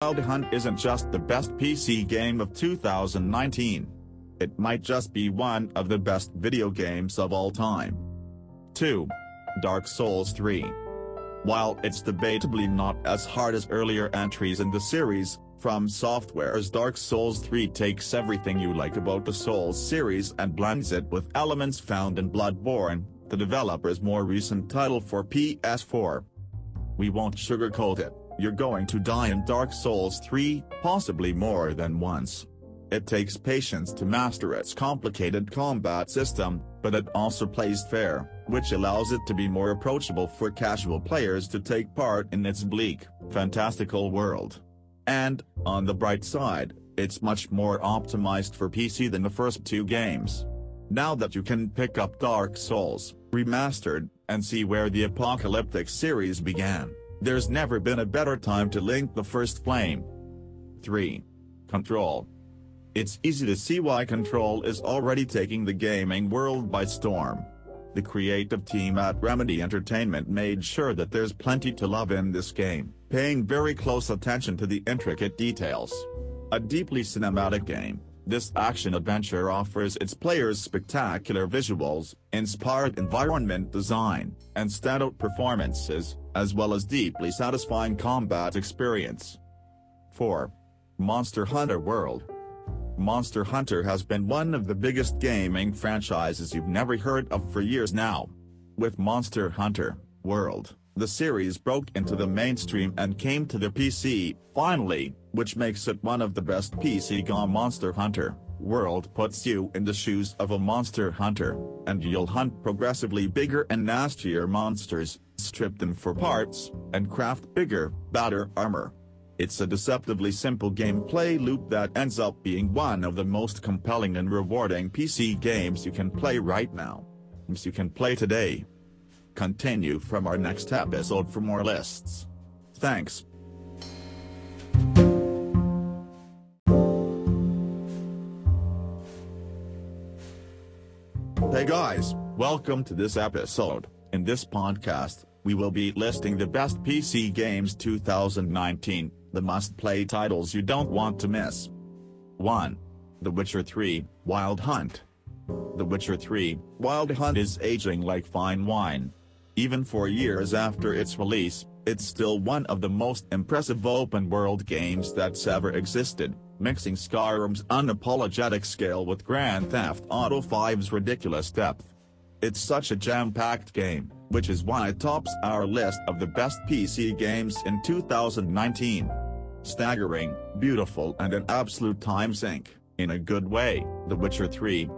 Wild Hunt isn't just the best PC game of 2019. It might just be one of the best video games of all time. 2. Dark Souls 3. While it's debatably not as hard as earlier entries in the series, From Software's Dark Souls 3 takes everything you like about the Souls series and blends it with elements found in Bloodborne, the developer's more recent title for PS4. We won't sugarcoat it, you're going to die in Dark Souls 3, possibly more than once. It takes patience to master its complicated combat system, but it also plays fair, which allows it to be more approachable for casual players to take part in its bleak, fantastical world. And, on the bright side, it's much more optimized for PC than the first two games. Now that you can pick up Dark Souls, Remastered, and see where the apocalyptic series began, there's never been a better time to link the first flame. 3. Control. It's easy to see why Control is already taking the gaming world by storm. The creative team at Remedy Entertainment made sure that there's plenty to love in this game, paying very close attention to the intricate details. A deeply cinematic game, this action-adventure offers its players spectacular visuals, inspired environment design, and standout performances, as well as deeply satisfying combat experience. 4. Monster Hunter World Monster Hunter has been one of the biggest gaming franchises you've never heard of for years now. With Monster Hunter World, the series broke into the mainstream and came to the PC, finally, which makes it one of the best PC game Monster Hunter World puts you in the shoes of a monster hunter, and you'll hunt progressively bigger and nastier monsters, strip them for parts, and craft bigger, badder armor. It's a deceptively simple gameplay loop that ends up being one of the most compelling and rewarding PC games you can play right now. Games you can play today. Continue from our next episode for more lists. Thanks. Hey guys, welcome to this episode. In this podcast, we will be listing the best PC games 2019, the must-play titles you don't want to miss. 1. The Witcher 3, Wild Hunt. The Witcher 3, Wild Hunt is aging like fine wine. Even four years after its release, it's still one of the most impressive open-world games that's ever existed, mixing Skyrim's unapologetic scale with Grand Theft Auto 5's ridiculous depth. It's such a jam-packed game, which is why it tops our list of the best PC games in 2019. Staggering, beautiful and an absolute time sink, in a good way, The Witcher 3,